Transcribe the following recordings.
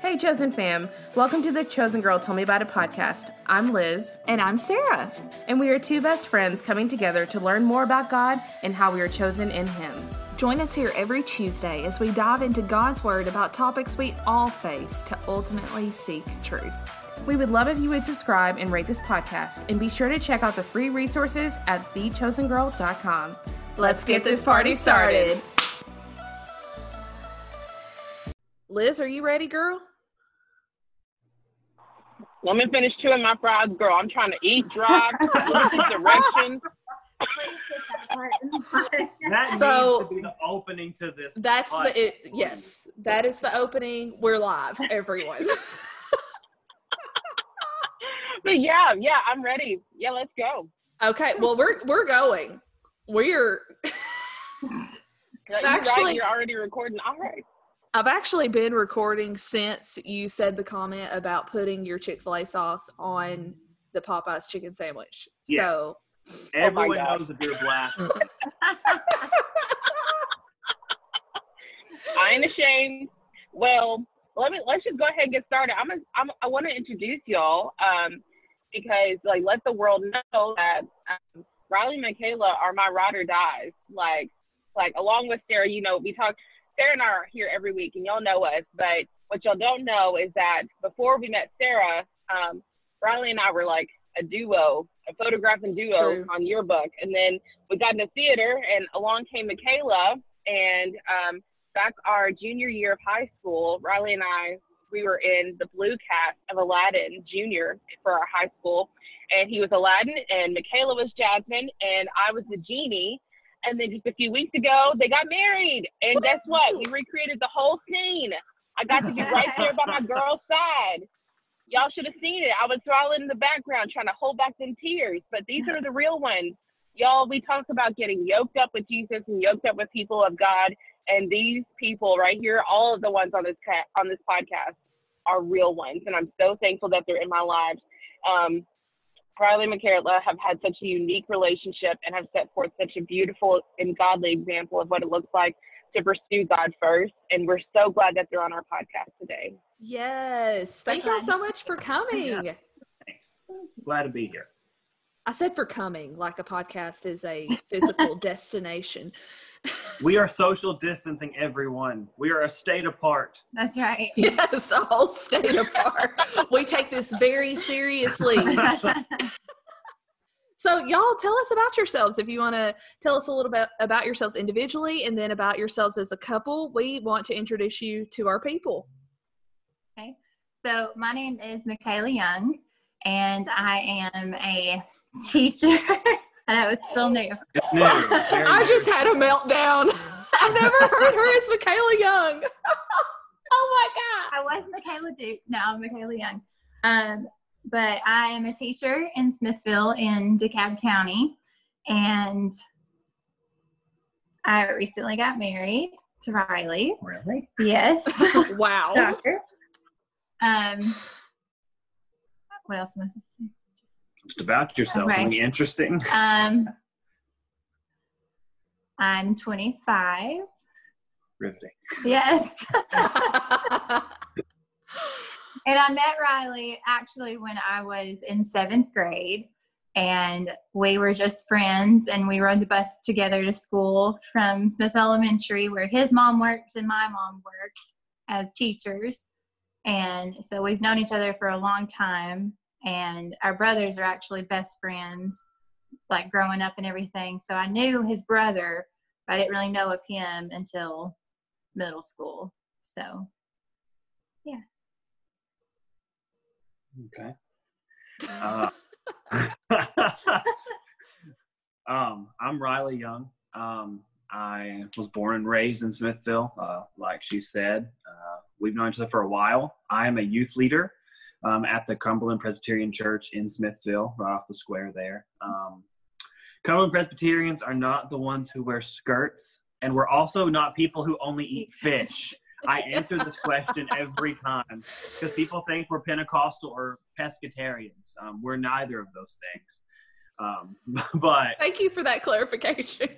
Hey, Chosen fam. Welcome to the Chosen Girl Tell Me About It podcast. I'm Liz. And I'm Sarah. And we are two best friends coming together to learn more about God and how we are chosen in Him. Join us here every Tuesday as we dive into God's Word about topics we all face to ultimately seek truth. We would love if you would subscribe and rate this podcast, and be sure to check out the free resources at thechosengirl.com. Let's get this party started. Liz, are you ready, girl? Let me finish chewing my fries, girl. I'm trying to eat, drive, look at direction. That So- needs to be the opening to this. That's podcast. the it, yes. That is the opening. We're live, everyone. But yeah, yeah, I'm ready. Yeah, let's go. okay, well we're we're going. We're You're Actually- right, you're already recording. All right. I've actually been recording since you said the comment about putting your Chick Fil A sauce on the Popeyes chicken sandwich. Yes. So Everyone God. knows that you're blasphemous. I ain't ashamed. Well, let me let's just go ahead and get started. I'm a, I'm I want to introduce y'all um because like let the world know that um, Riley and Michaela are my ride or dies. Like like along with Sarah, you know, we talk Sarah and I are here every week and y'all know us, but what y'all don't know is that before we met Sarah, um, Riley and I were like a duo, a photographing duo True. on yearbook. And then we got into theater and along came Michaela and um back our junior year of high school, Riley and I, we were in the blue cast of Aladdin Junior for our high school. And he was Aladdin, and Michaela was Jasmine, and I was the genie. And then just a few weeks ago, they got married. And guess what? We recreated the whole scene. I got to be right there by my girl's side. Y'all should have seen it. I was smiling in the background trying to hold back them tears. But these are the real ones. Y'all, we talk about getting yoked up with Jesus and yoked up with people of God and these people right here, all of the ones on this on this podcast, are real ones, and I'm so thankful that they're in my lives. Um, Riley and Michaela have had such a unique relationship and have set forth such a beautiful and godly example of what it looks like to pursue God first, and we're so glad that they're on our podcast today. yes, thank you so much for coming. Thanks. Glad to be here. I said for coming, like a podcast is a physical destination. We are social distancing everyone. We are a state apart. That's right. Yes, a whole state apart. we take this very seriously. So, y'all, tell us about yourselves. If you want to tell us a little bit about yourselves individually and then about yourselves as a couple, we want to introduce you to our people. Okay. So my name is Michaela Young, and I am a teacher. I know it's still new. It's new. I just had a meltdown. I've never heard her as Michaela Young. oh my God. I was Michaela Duke. Now I'm Michaela Young. Um, but I am a teacher in Smithville in DeKalb County, and I recently got married to Riley. Really? Yes. Wow. Doctor. Um, what else am I supposed to say? Just- Just about yourself. Okay. Something interesting. Um, I'm 25. Riveting. Yes. And I met Riley actually when I was in seventh grade. And we were just friends, and we rode the bus together to school from Smith Elementary, where his mom worked and my mom worked as teachers. And so we've known each other for a long time. And our brothers are actually best friends, like growing up and everything. So I knew his brother, but I didn't really know of him until middle school. So yeah. Okay. Uh, um, I'm Riley Young. Um, I was born and raised in Smithville, uh, like she said. Uh, we've known each other for a while. I am a youth leader um, at the Cumberland Presbyterian Church in Smithville, right off the square there. Um, Cumberland Presbyterians are not the ones who wear skirts, and we're also not people who only eat fish. I answer this question every time because people think we're Pentecostal or pescatarians. Um, we're neither of those things. Um, but Thank you for that clarification.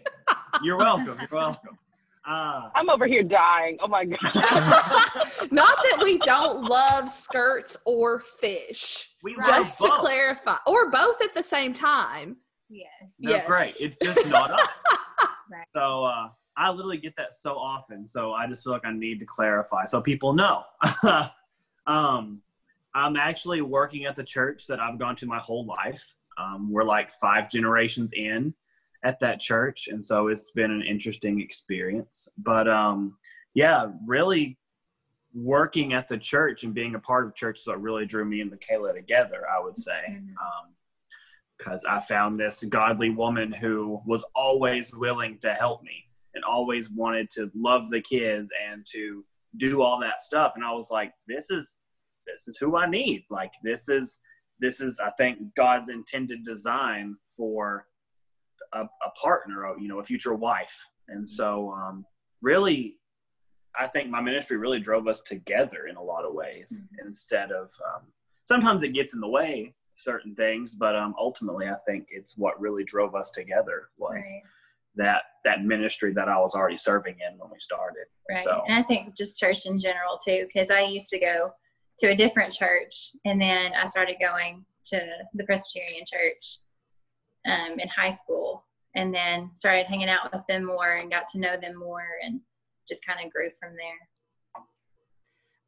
you're welcome. You're welcome. Uh, I'm over here dying. Oh my god. Not that we don't love skirts or fish. we Right. love Just to both. clarify, or both at the same time. Yes. They're Yes. great. It's just not us. Right. So uh, I literally get that so often. So I just feel like I need to clarify so people know. um, I'm actually working at the church that I've gone to my whole life. Um, we're like five generations in at that church, and so it's been an interesting experience. But um, yeah, really working at the church and being a part of church is what really drew me and Michaela together. I would say. Mhm. Um, because I found this godly woman who was always willing to help me and always wanted to love the kids and to do all that stuff. And I was like, this is this is who I need. Like this is this is I think God's intended design for a, a partner, you know, a future wife. And so um, really I think my ministry really drove us together in a lot of ways instead of um, sometimes it gets in the way of certain things, but um, ultimately I think it's what really drove us together was Right. that that ministry that I was already serving in when we started. Right. So And I think just church in general too, because I used to go to a different church and then I started going to the Presbyterian church um, in high school and then started hanging out with them more and got to know them more and just kind of grew from there.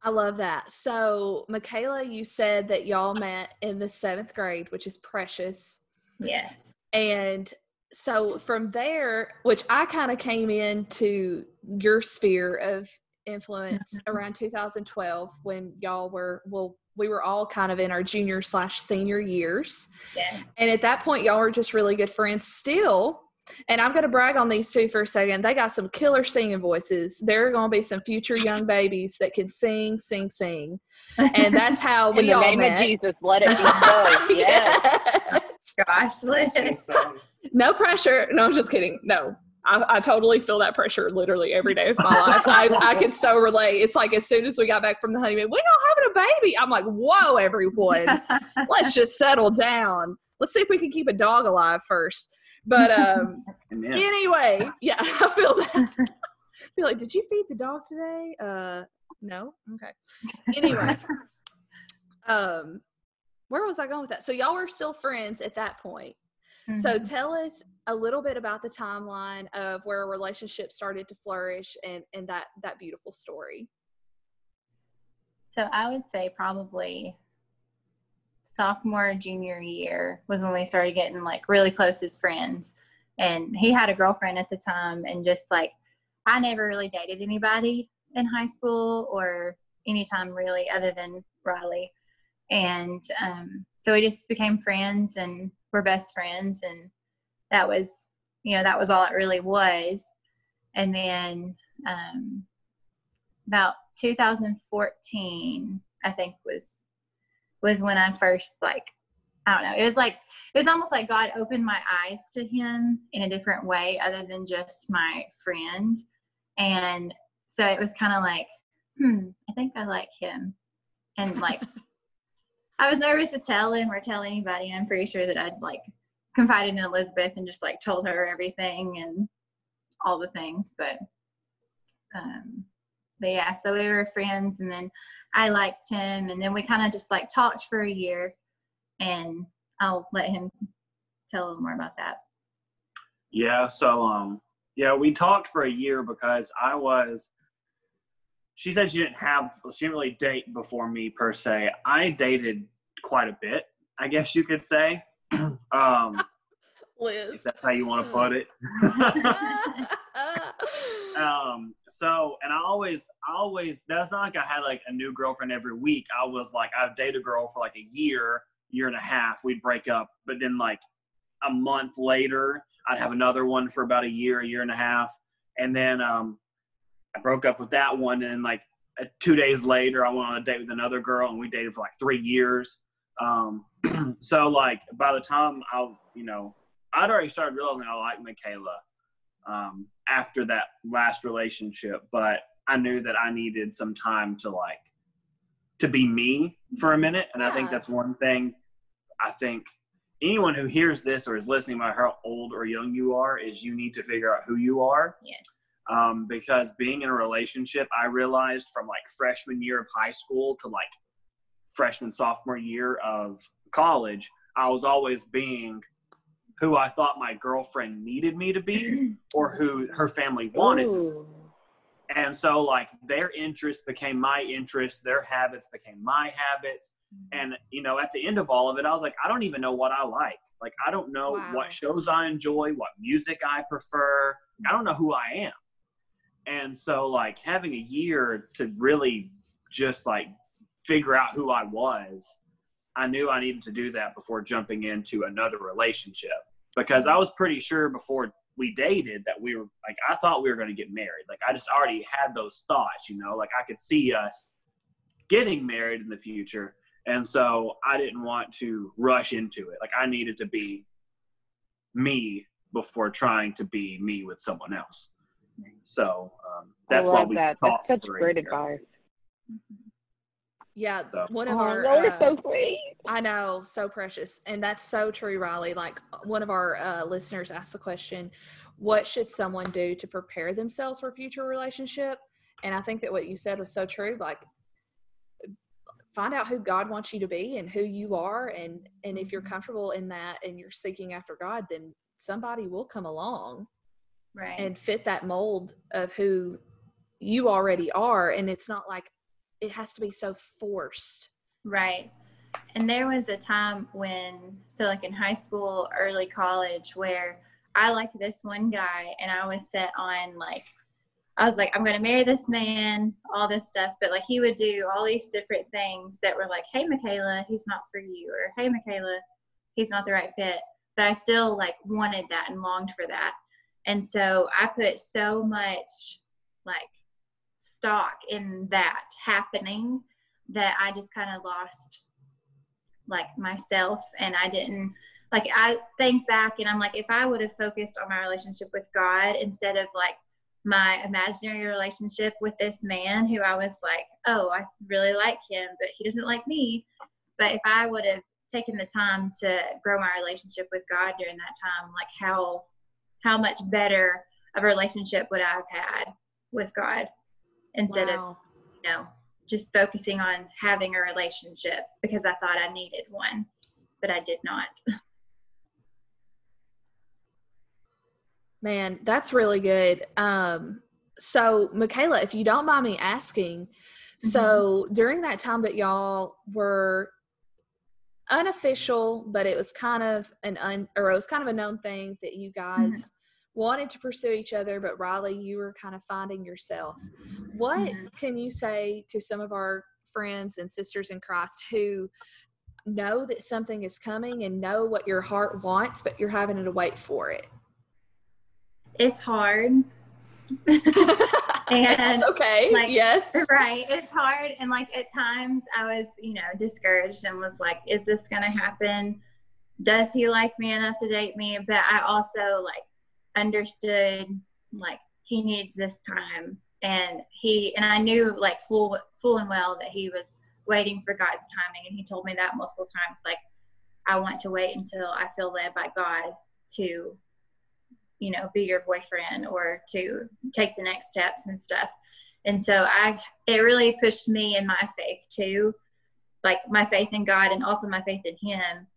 I love that. So, Michaela, you said that y'all met in the seventh grade, which is precious. Yeah. And so from there, which I kind of came into your sphere of influence around 2012 when y'all were, well, we were all kind of in our junior slash senior years. Yeah. And at that point, y'all were just really good friends still. And I'm going to brag on these two for a second. They got some killer singing voices. There are going to be some future young babies that can sing, sing, sing. And that's how In we the all name met. of Jesus, let it be so. yes. Yes. Gosh, Liz. No pressure. No, I'm just kidding. No. I, I totally feel that pressure literally every day of my life. I, I can so relate. It's like as soon as we got back from the honeymoon, we're not having a baby. I'm like, whoa, everyone, let's just settle down. Let's see if we can keep a dog alive first. But um, Amen. anyway, yeah, I feel that. I feel like, did you feed the dog today? Uh, no. Okay. Anyway, um, where was I going with that? So y'all were still friends at that point. So Mhm. tell us a little bit about the timeline of where a relationship started to flourish and and that that beautiful story. So I would say probably sophomore, junior year was when we started getting like really close as friends. And he had a girlfriend at the time, and just like I never really dated anybody in high school or anytime really other than Riley. And um, so we just became friends and we're best friends. And that was, you know, that was all it really was. And then um, about 2014 i think was was when i first like i don't know it was like it was almost like god opened my eyes to him in a different way other than just my friend. And so it was kind of like hmm i think i like him. And like i was nervous to tell him or tell anybody. And i'm pretty sure that i'd like confided in elizabeth and just like told her everything and all the things but um but yeah, so we were friends, and then I liked him, and then we kind of just like talked for a year, and I'll let him tell a little more about that. Yeah, so um yeah, we talked for a year because I was she said she didn't have she didn't really date before me per se. I dated quite a bit, I guess you could say. um Liz. if that's how you want to put it. um so and I always I always that's not like I had like a new girlfriend every week. I was like I'd date a girl for like a year, year and a half, we'd break up, but then like a month later I'd have another one for about a year, a year and a half. And then um I broke up with that one and like uh, two days later I went on a date with another girl and we dated for like three years. Um so like by the time I you know I'd already started realizing I liked Michaela um, after that last relationship, but I knew that I needed some time to like to be me for a minute, and I think that's one thing. I think anyone who hears this or is listening, no matter how old or young you are, is you need to figure out who you are. Yes. um, because being in a relationship, I realized from like freshman year of high school to like freshman sophomore year of college, I was always being who I thought my girlfriend needed me to be or who her family wanted. Ooh. And so like their interests became my interests, their habits became my habits. Mm-hmm. And you know, at the end of all of it, I was like, I don't even know what I like. Like I don't know Wow. what shows I enjoy, what music I prefer. I don't know who I am. And so like having a year to really just like figure out who I was, I knew I needed to do that before jumping into another relationship because I was pretty sure before we dated that we were like I thought we were going to get married. Like I just already had those thoughts, you know, like I could see us getting married in the future. And so I didn't want to rush into it. Like I needed to be me before trying to be me with someone else. So um, that's I why we that. talked That's such great year. advice. Yeah, So- one of Oh, our. Lord, it's uh, so sweet. I know, so precious. And that's so true, Riley. Like one of our uh, listeners asked the question, what should someone do to prepare themselves for a future relationship? And I think that what you said was so true. Like find out who God wants you to be and who you are and and if you're comfortable in that and you're seeking after God, then somebody will come along Right. and fit that mold of who you already are and it's not like it has to be so forced. Right. And there was a time when, so like in high school, early college, where I liked this one guy and I was set on like, I was like, I'm going to marry this man, all this stuff. But like, he would do all these different things that were like, hey, Michaela, he's not for you. Or hey, Michaela, he's not the right fit. But I still like wanted that and longed for that. And so I put so much like stock in that happening that I just kind of lost like myself and I didn't like I think back and I'm like if I would have focused on my relationship with God instead of like my imaginary relationship with this man who I was like, oh, I really like him, but he doesn't like me. But if I would have taken the time to grow my relationship with God during that time, like how how much better of a relationship would I have had with God instead of you know, just focusing on having a relationship because I thought I needed one, but I did not. Man, that's really good. Um, so, Michaela, if you don't mind me asking, so during that time that y'all were unofficial, but it was kind of an un or it was kind of a known thing that you guys wanted to pursue each other, but Riley, you were kind of finding yourself. What Mhm. can you say to some of our friends and sisters in Christ who know that something is coming and know what your heart wants, but you're having to wait for it? It's hard. That's okay. like, yes. right. It's hard. And like at times I was, you know, discouraged and was like, is this going to happen? Does he like me enough to date me? But I also like understood like he needs this time. And he, and I knew like full, full and well that he was waiting for God's timing. And he told me that multiple times, like, I want to wait until I feel led by God to you know be your boyfriend or to take the next steps and stuff and so i it really pushed me in my faith too like my faith in god and also my faith in him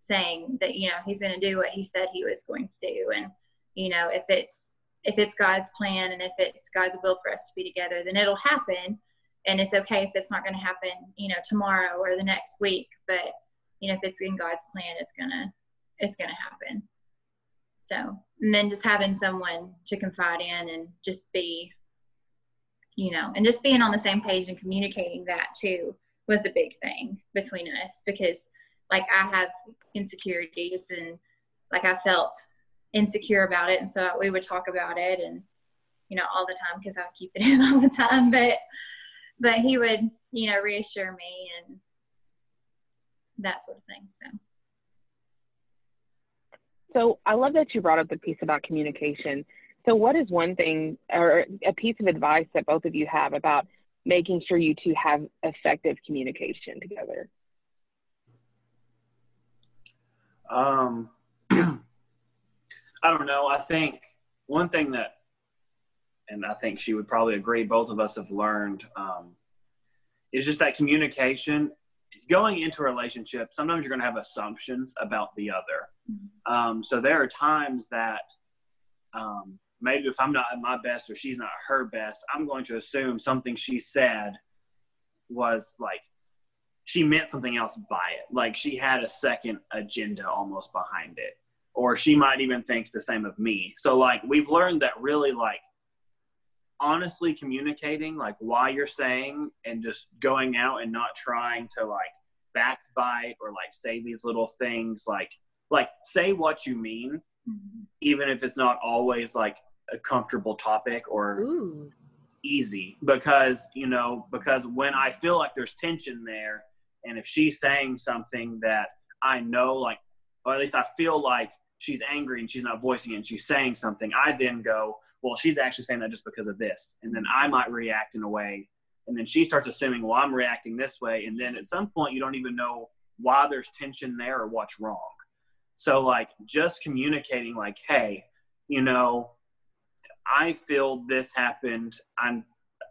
saying that you know he's going to do what he said he was going to do and you know if it's if it's god's plan and if it's god's will for us to be together then it'll happen. And it's okay if it's not going to happen you know tomorrow or the next week but you know if it's in god's plan it's gonna it's gonna happen. So, and then just having someone to confide in and just be, you know, and just being on the same page and communicating that too was a big thing between us because, like, I have insecurities and, like, I felt insecure about it. And so we would talk about it and, you know, all the time because I would keep it in all the time. But, but he would, you know, reassure me and that sort of thing. So, So I love that you brought up the piece about communication. So what is one thing or a piece of advice that both of you have about making sure you two have effective communication together? Um, I don't know. I think one thing that and I think she would probably agree, both of us have learned um, is just that communication. Going into a relationship, sometimes you're going to have assumptions about the other. Mm-hmm. Um, so there are times that um, maybe if I'm not at my best or she's not her best, I'm going to assume something she said was like she meant something else by it. Like she had a second agenda almost behind it. Or she might even think the same of me. So like we've learned that really like honestly communicating like why you're saying and just going out and not trying to like backbite or like say these little things like like say what you mean Mhm. even if it's not always like a comfortable topic or Ooh. easy because you know because when i feel like there's tension there and if she's saying something that i know like or at least i feel like she's angry and she's not voicing it and she's saying something i then go well she's actually saying that just because of this. And then i might react in a way. And then she starts assuming well i'm reacting this way. And then at some point you don't even know why there's tension there or what's wrong. So like just communicating like hey you know i feel this happened. I'm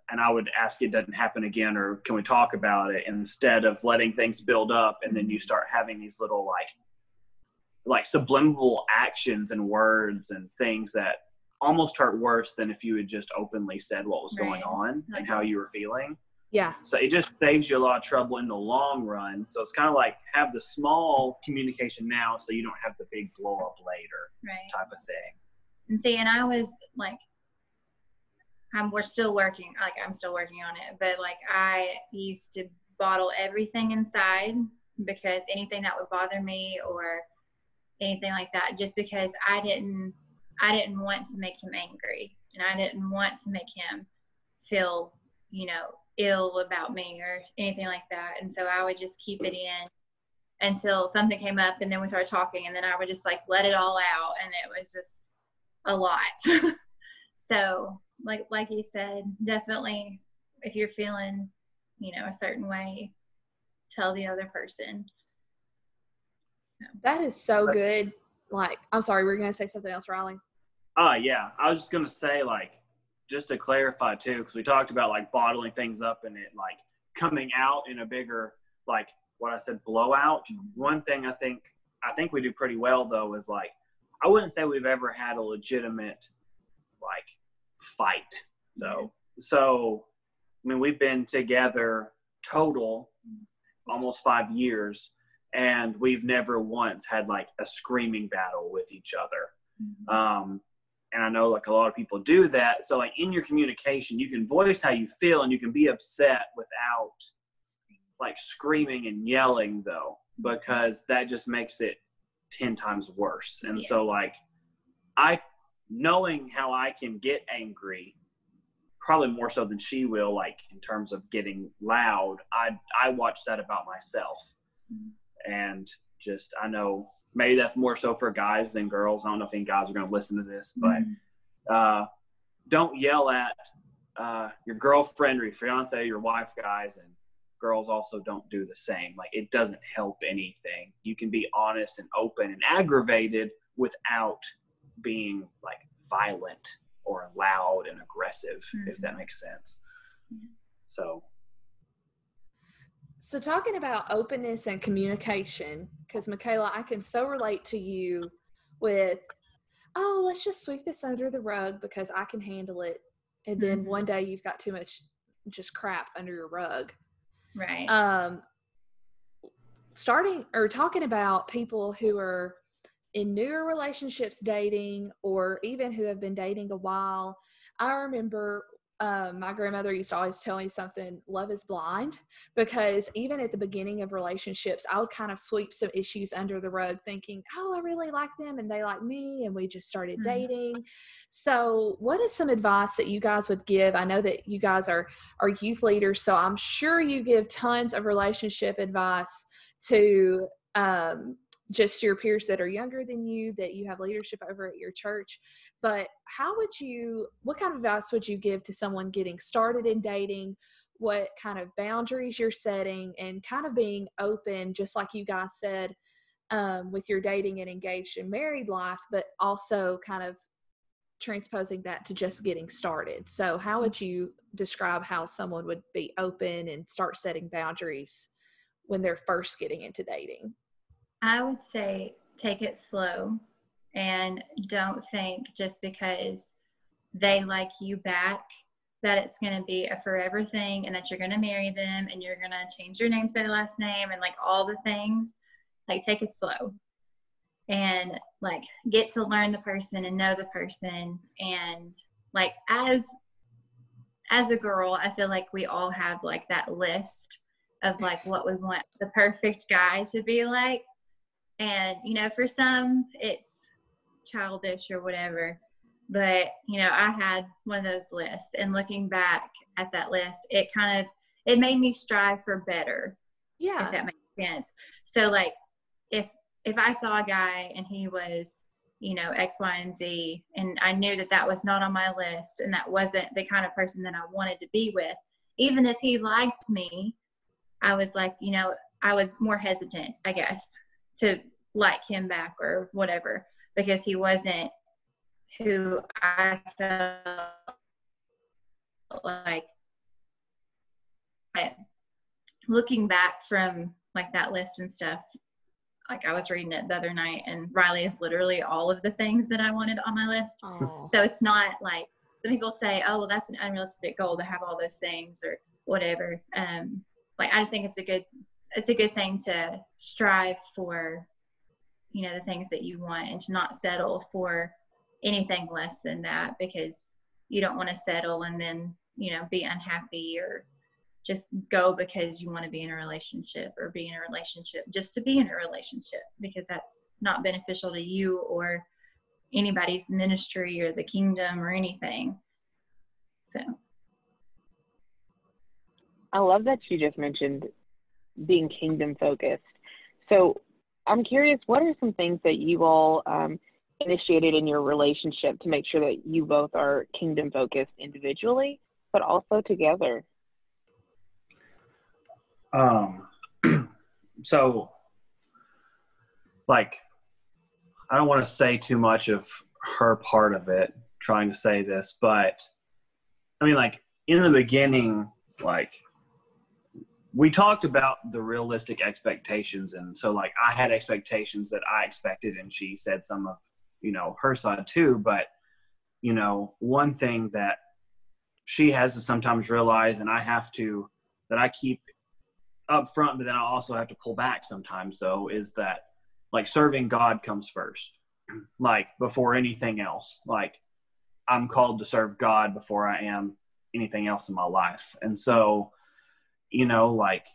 and I would ask it doesn't happen again or can we talk about it? Instead of letting things build up and then you start having these little like like subliminal actions and words and things that almost hurt worse than if you had just openly said what was going Right. on and how you were feeling. Yeah. So it just saves you a lot of trouble in the long run. So it's kind of like have the small communication now so you don't have the big blow up later Right. type of thing. And see, and I was like, I'm, we're still working, like, I'm still working on it, but like, I used to bottle everything inside because anything that would bother me or anything like that, just because I didn't, I didn't want to make him angry and I didn't want to make him feel, you know, ill about me or anything like that. And so I would just keep it in until something came up and then we started talking and then I would just like let it all out and it was just a lot. so like like you said, definitely if you're feeling, you know, a certain way, tell the other person. That is so good. Like, I'm sorry, we are gonna say something else, Riley. Uh yeah. I was just gonna say like just to clarify too, because we talked about like bottling things up and it like coming out in a bigger like what I said blowout. One thing I think I think we do pretty well though is like I wouldn't say we've ever had a legitimate like fight though. So I mean we've been together total almost five years and we've never once had like a screaming battle with each other. Mm-hmm. Um, and I know like a lot of people do that. So like in your communication, you can voice how you feel and you can be upset without like screaming and yelling though, mm-hmm. because that just makes it 10 times worse. And so like I knowing how I can get angry probably more so than she will like in terms of getting loud i i watch that about myself mm-hmm. And just i know maybe that's more so for guys than girls. I don't know if any guys are going to listen to this but uh, don't yell at uh, your girlfriend or your fiance your wife guys and girls also don't do the same. Like it doesn't help anything. You can be honest and open and aggravated without being like violent or loud and aggressive if that makes sense. So So, talking about openness and communication, because Michaela, I can so relate to you with, oh, let's just sweep this under the rug because I can handle it. And then Mhm. one day you've got too much just crap under your rug. Right. Um, starting or talking about people who are in newer relationships dating or even who have been dating a while. I remember um, my grandmother used to always tell me something love is blind because even at the beginning of relationships i would kind of sweep some issues under the rug thinking oh i really like them and they like me and we just started Mhm. dating. So what is some advice that you guys would give? I know that you guys are are youth leaders so i'm sure you give tons of relationship advice to um, just your peers that are younger than you that you have leadership over at your church but how would you what kind of advice would you give to someone getting started in dating what kind of boundaries you're setting and kind of being open just like you guys said um, with your dating and engaged and married life but also kind of transposing that to just getting started. So, how would you describe how someone would be open and start setting boundaries when they're first getting into dating? I would say take it slow and don't think just because they like you back that it's going to be a forever thing and that you're going to marry them and you're going to change your name to their last name and like all the things. Like, take it slow and like get to learn the person and know the person and like as as a girl i feel like we all have like that list of like what we want the perfect guy to be like and you know for some it's childish or whatever. But you know i had one of those lists and looking back at that list it kind of it made me strive for better Yeah. if that makes sense. So like if if I saw a guy and he was, you know, X, Y, and Z, and I knew that that was not on my list and that wasn't the kind of person that I wanted to be with, even if he liked me, I was like, you know, I was more hesitant, I guess, to like him back or whatever because he wasn't who I felt like. But looking back from like that list and stuff, like I was reading it the other night, and Riley is literally all of the things that I wanted on my list. Aw. So it's not like some people say, "Oh, well, that's an unrealistic goal to have all those things or whatever." Um, like I just think it's a good it's a good thing to strive for, you know, the things that you want, and to not settle for anything less than that because you don't want to settle and then you know be unhappy or just go because you want to be in a relationship or be in a relationship just to be in a relationship because that's not beneficial to you or anybody's ministry or the kingdom or anything. So, I love that you just mentioned being kingdom focused. So I'm curious, what are some things that you all um, initiated in your relationship to make sure that you both are kingdom focused individually, but also together? Um, so, like, I don't want to say too much of her part of it, trying to say this, but I mean, like, in the beginning, like, we talked about the realistic expectations. And so, like, I had expectations that I expected, and she said some of, you know, her side too. But, you know, one thing that she has to sometimes realize, and I have to, that I keep up front, but then I also have to pull back sometimes though, is that like serving God comes first, like before anything else. Like I'm called to serve God before I am anything else in my life. And so, you know, like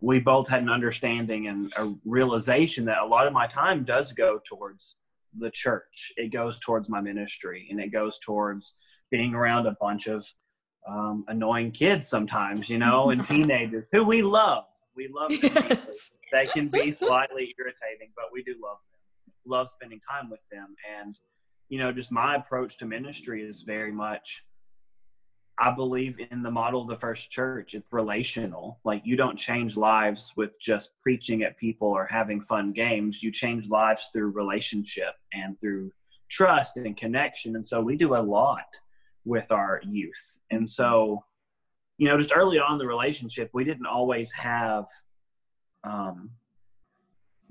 we both had an understanding and a realization that a lot of my time does go towards the church. It goes towards my ministry and it goes towards being around a bunch of um, annoying kids sometimes, you know, and teenagers who we love. We love them. deeply. they can be slightly irritating, but we do love them. Love spending time with them. And, you know, just my approach to ministry is very much I believe in the model of the first church. It's relational. Like you don't change lives with just preaching at people or having fun games. You change lives through relationship and through trust and connection. And so we do a lot with our youth. And so, you know, just early on the relationship, we didn't always have, um,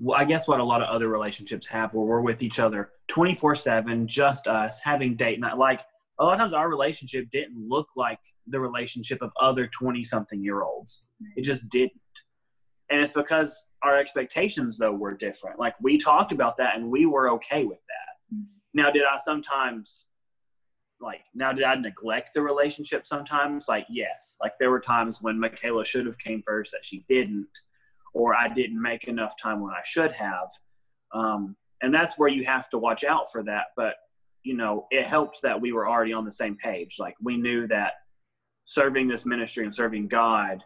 well, I guess what a lot of other relationships have, where we're with each other 24 7, just us, having date night. Like a lot of times, our relationship didn't look like the relationship of other 20 something year olds. It just didn't. And it's because our expectations, though, were different. Like we talked about that and we were okay with that. Now, did I sometimes like now did I neglect the relationship sometimes? Like yes. Like there were times when Michaela should have came first that she didn't, or I didn't make enough time when I should have. Um, and that's where you have to watch out for that. But you know, it helped that we were already on the same page. Like we knew that serving this ministry and serving God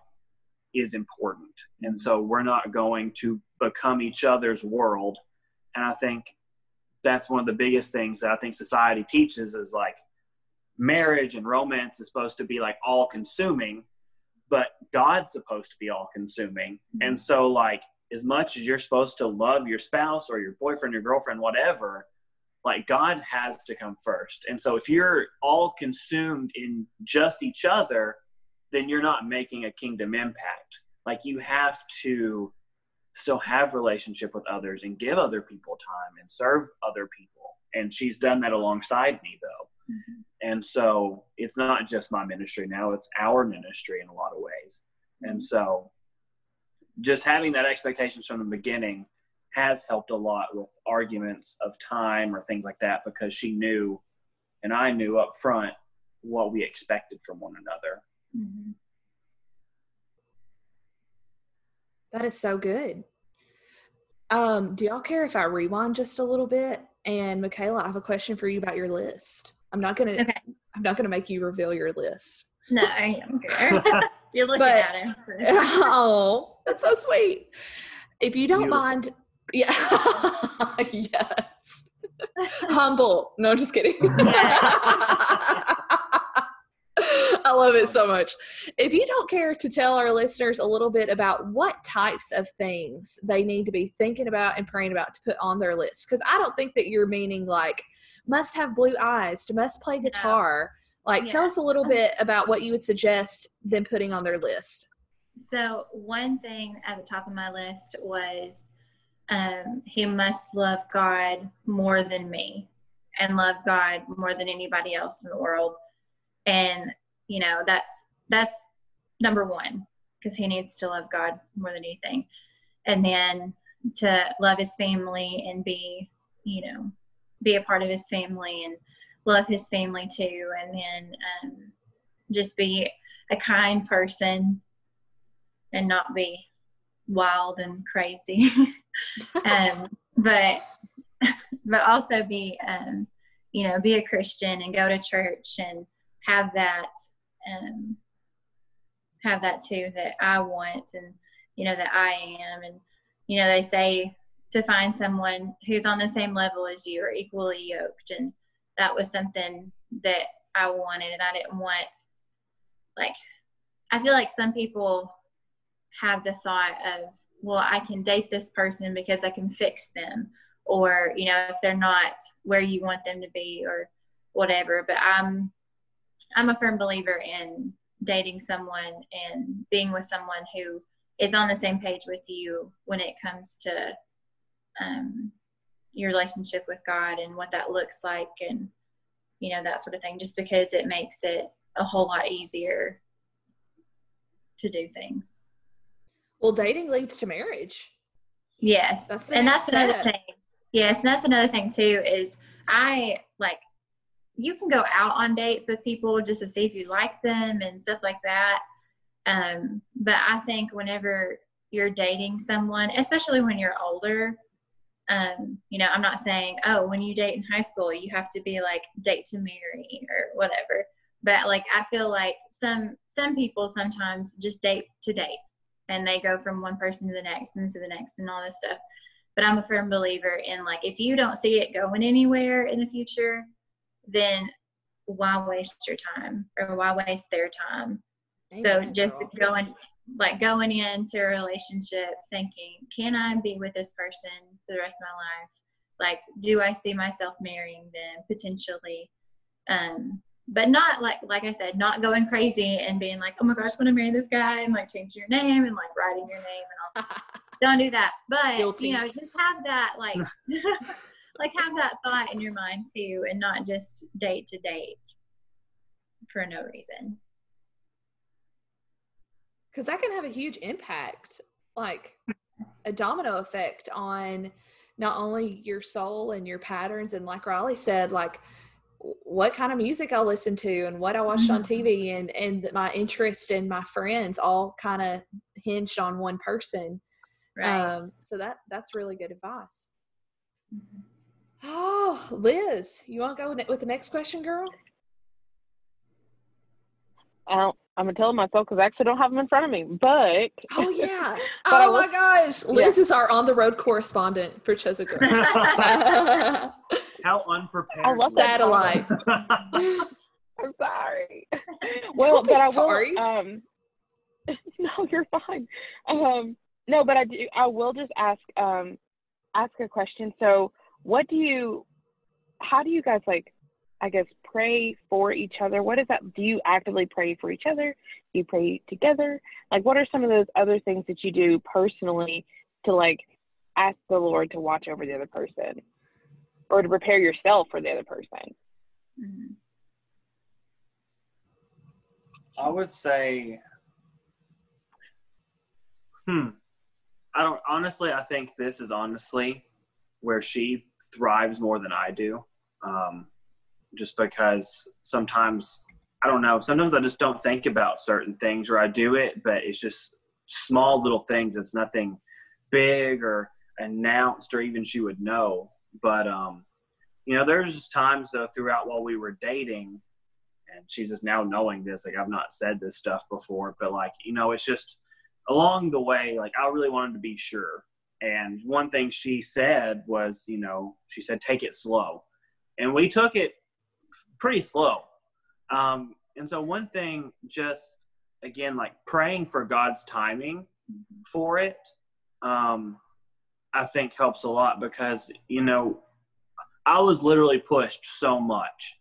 is important. And so we're not going to become each other's world. And I think that's one of the biggest things that I think society teaches is like marriage and romance is supposed to be like all consuming, but God's supposed to be all consuming. Mm-hmm. And so, like, as much as you're supposed to love your spouse or your boyfriend, your girlfriend, whatever, like God has to come first. And so if you're all consumed in just each other, then you're not making a kingdom impact. Like you have to still have relationship with others and give other people time and serve other people. And she's done that alongside me though. Mm-hmm. And so it's not just my ministry now, it's our ministry in a lot of ways. And mm-hmm. so just having that expectations from the beginning has helped a lot with arguments of time or things like that because she knew and I knew up front what we expected from one another. Mm-hmm. That is so good. Um, do y'all care if I rewind just a little bit? And Michaela, I have a question for you about your list. I'm not gonna okay. I'm not gonna make you reveal your list. No, I don't. You're looking but, at it. oh, that's so sweet. If you don't Beautiful. mind, yeah. yes. Humble. No, just kidding. I love it so much. If you don't care to tell our listeners a little bit about what types of things they need to be thinking about and praying about to put on their list, because I don't think that you're meaning like must have blue eyes, to must play guitar. No. Like, yeah. tell us a little bit about what you would suggest them putting on their list. So, one thing at the top of my list was um, he must love God more than me and love God more than anybody else in the world. And, you know, that's, that's number one because he needs to love God more than anything. And then to love his family and be, you know, be a part of his family and love his family too. And then um, just be a kind person and not be wild and crazy. um, but but also be um, you know be a Christian and go to church and have that um, have that too that I want and you know that I am. And you know they say to find someone who's on the same level as you or equally yoked. And that was something that I wanted and I didn't want like I feel like some people have the thought of well i can date this person because i can fix them or you know if they're not where you want them to be or whatever. But i'm i'm a firm believer in dating someone and being with someone who is on the same page with you when it comes to um, your relationship with god and what that looks like and you know that sort of thing just because it makes it a whole lot easier to do things well, dating leads to marriage. Yes. That's and that's step. another thing. Yes, and that's another thing too is I like you can go out on dates with people just to see if you like them and stuff like that. Um, but I think whenever you're dating someone, especially when you're older, um, you know, I'm not saying, oh, when you date in high school, you have to be like date to marry or whatever. But like I feel like some some people sometimes just date to date and they go from one person to the next and to the next and all this stuff. But I'm a firm believer in like if you don't see it going anywhere in the future, then why waste your time or why waste their time? Amen, so just girl. going like going into a relationship thinking, can I be with this person for the rest of my life? Like, do I see myself marrying them potentially? Um, but not like like I said, not going crazy and being like, oh my gosh, I want to marry this guy and like changing your name and like writing your name and all. Don't do that. But Guilty. you know, just have that like like have that thought in your mind too, and not just date to date for no reason. Because that can have a huge impact, like a domino effect on not only your soul and your patterns, and like Riley said, like what kind of music I listen to and what I watched on mm-hmm. TV and and my interest and my friends all kind of hinged on one person. Right. Um, so that that's really good advice. Mm-hmm. Oh, Liz, you want to go with the next question, girl? I'm gonna tell them myself because I actually don't have them in front of me. But oh yeah, but oh my gosh, Liz yeah. is our on the road correspondent for Chesapeake. How unprepared. I love satellite. I'm sorry. Well, but I will. Um, no, you're fine. Um, no, but I do. I will just ask um, ask a question. So, what do you? how do you guys like I guess pray for each other? What is that? Do you actively pray for each other? Do you pray together? Like what are some of those other things that you do personally to like ask the Lord to watch over the other person or to prepare yourself for the other person? Mhm. I would say, hmm. I don't honestly. I think this is honestly where she thrives more than I do. Um, just because sometimes I don't know. Sometimes I just don't think about certain things, or I do it, but it's just small little things. It's nothing big or announced, or even she would know. But um, you know, there's just times though throughout while we were dating, and she's just now knowing this. Like I've not said this stuff before, but like you know, it's just along the way. Like I really wanted to be sure. And one thing she said was, you know, she said, take it slow. And we took it pretty slow. Um, and so, one thing, just again, like praying for God's timing for it, um, I think helps a lot because, you know, I was literally pushed so much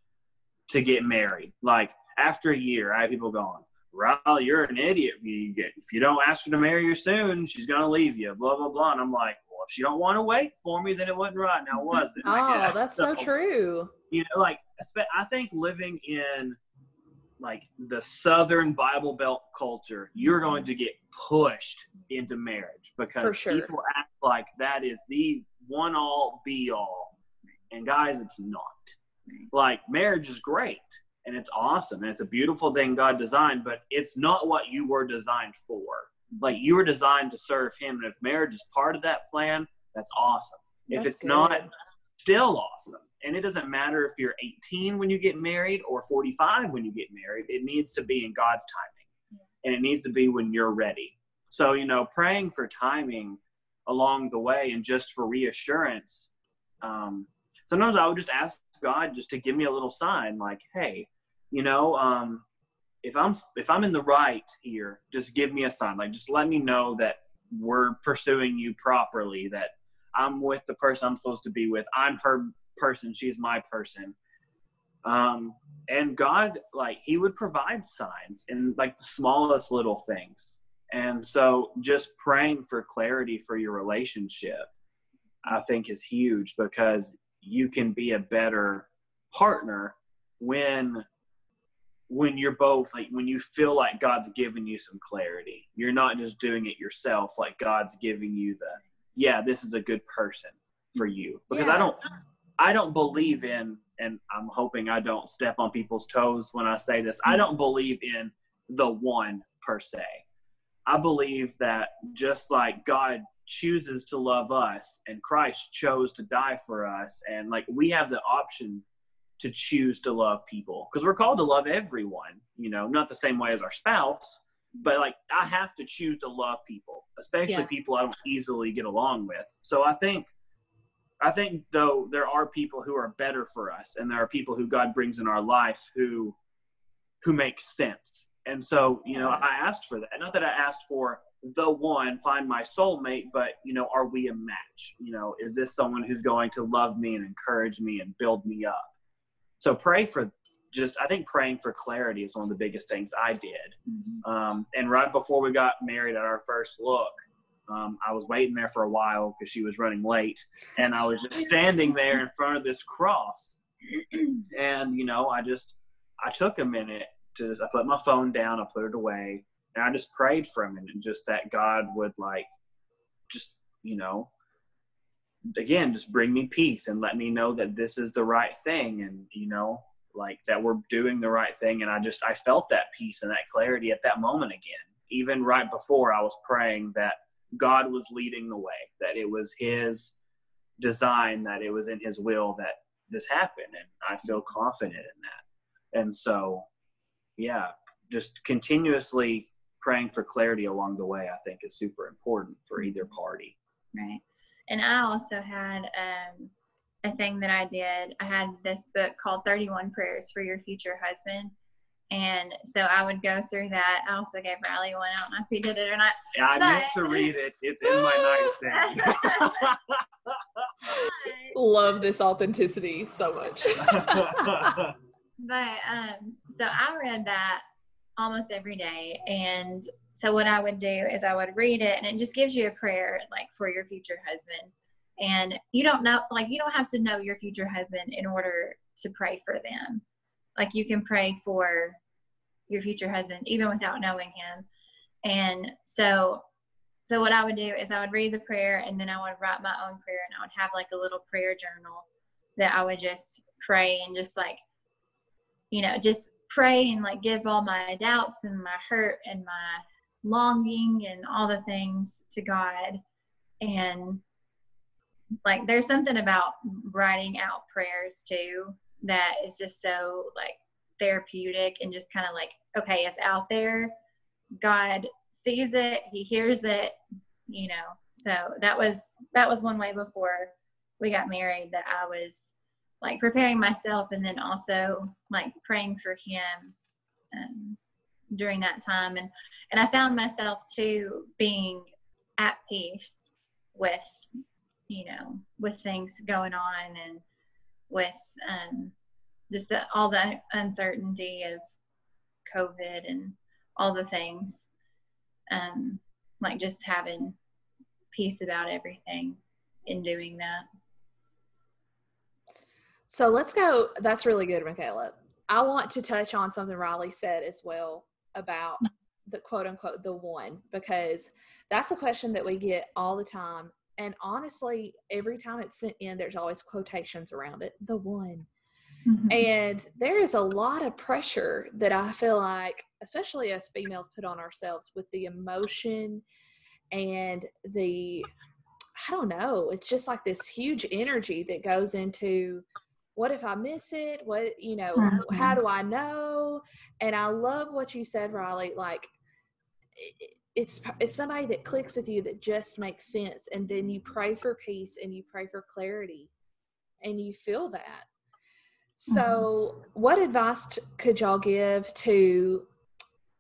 to get married. Like, after a year, I had people going, Riley, you're an idiot. If you get if you don't ask her to marry you soon, she's gonna leave you. Blah blah blah. And I'm like, well, if she don't want to wait for me, then it wasn't right. Now was it? Oh, that's so true. You know, like I think living in like the Southern Bible Belt culture, you're going to get pushed into marriage because sure. people act like that is the one all be all, and guys, it's not. Like marriage is great and it's awesome and it's a beautiful thing God designed, but it's not what you were designed for. Like you were designed to serve Him, and if marriage is part of that plan, that's awesome. if That's it's not, still awesome. And it doesn't matter if you're 18 when you get married or 45 when you get married. It needs to be in God's timing, and it needs to be when you're ready. So you know, praying for timing along the way and just for reassurance. Um, sometimes I would just ask God just to give me a little sign, like, "Hey, you know, um, if I'm if I'm in the right here, just give me a sign. Like, just let me know that we're pursuing you properly. That I'm with the person I'm supposed to be with. I'm her person. She's my person. Um, and God, like, He would provide signs in like the smallest little things. And so, just praying for clarity for your relationship, I think, is huge because you can be a better partner when when you're both like when you feel like God's giving you some clarity. You're not just doing it yourself, like God's giving you the yeah, this is a good person for you. Because I don't I don't believe in and I'm hoping I don't step on people's toes when I say this. I hmm. don't believe in the one per se. I believe that just like God chooses to love us and Christ chose to die for us and like we have the option to choose to love people because we're called to love everyone, you know, not the same way as our spouse, but like I have to choose to love people, especially Yeah. people I don't easily get along with. So I think I think though there are people who are better for us and there are people who God brings in our life who who make sense. And so, you know, I asked for that. Not that I asked for the one, find my soulmate, but you know, are we a match? You know, is this someone who's going to love me and encourage me and build me up? So pray for just I think praying for clarity is one of the biggest things I did. Um, and right before we got married at our first look, um, I was waiting there for a while because she was running late, and I was just standing there in front of this cross, and you know, I just I took a minute to just, I put my phone down, I put it away, and I just prayed for minute, and just that God would like, just you know, again, just bring me peace and let me know that this is the right thing, and you know, like that we're doing the right thing, and I just I felt that peace and that clarity at that moment again, even right before I was praying that God was leading the way, that it was His design, that it was in His will that this happened, and I feel confident in that. And so, yeah, just continuously praying for clarity along the way, I think, is super important for either party. Right. And I also had um, a thing that I did. I had this book called 31 Prayers for Your Future Husband. And so I would go through that. I also gave Riley one. I don't know if he did it or not. Yeah, I meant to read it. It's in my nightstand. Love this authenticity so much. but um, so I read that almost every day, and so what I would do is I would read it, and it just gives you a prayer like for your future husband. And you don't know, like you don't have to know your future husband in order to pray for them. Like you can pray for your future husband even without knowing him. And so so what I would do is I would read the prayer and then I would write my own prayer and I would have like a little prayer journal that I would just pray and just like you know, just pray and like give all my doubts and my hurt and my longing and all the things to God. And like there's something about writing out prayers too that is just so like therapeutic and just kind of like okay it's out there. God sees it. He hears it you know. So that was that was one way before we got married that i was like preparing myself and then also like praying for him um, during that time. And and i found myself too being at peace with you know with things going on and with um, just the, all the uncertainty of COVID and all the things. Um, like just having peace about everything in doing that. So let's go. That's really good, Michaela. I want to touch on something Riley said as well about the quote unquote the one, because that's a question that we get all the time. And honestly, every time it's sent in, there's always quotations around it. The one. Mm-hmm. And there is a lot of pressure that I feel like, especially as females, put on ourselves with the emotion and the, I don't know, it's just like this huge energy that goes into what if I miss it? What, you know, mm-hmm. how do I know? And I love what you said, Riley. Like, it's it's somebody that clicks with you that just makes sense and then you pray for peace and you pray for clarity and you feel that so, mm-hmm. what advice could y'all give to,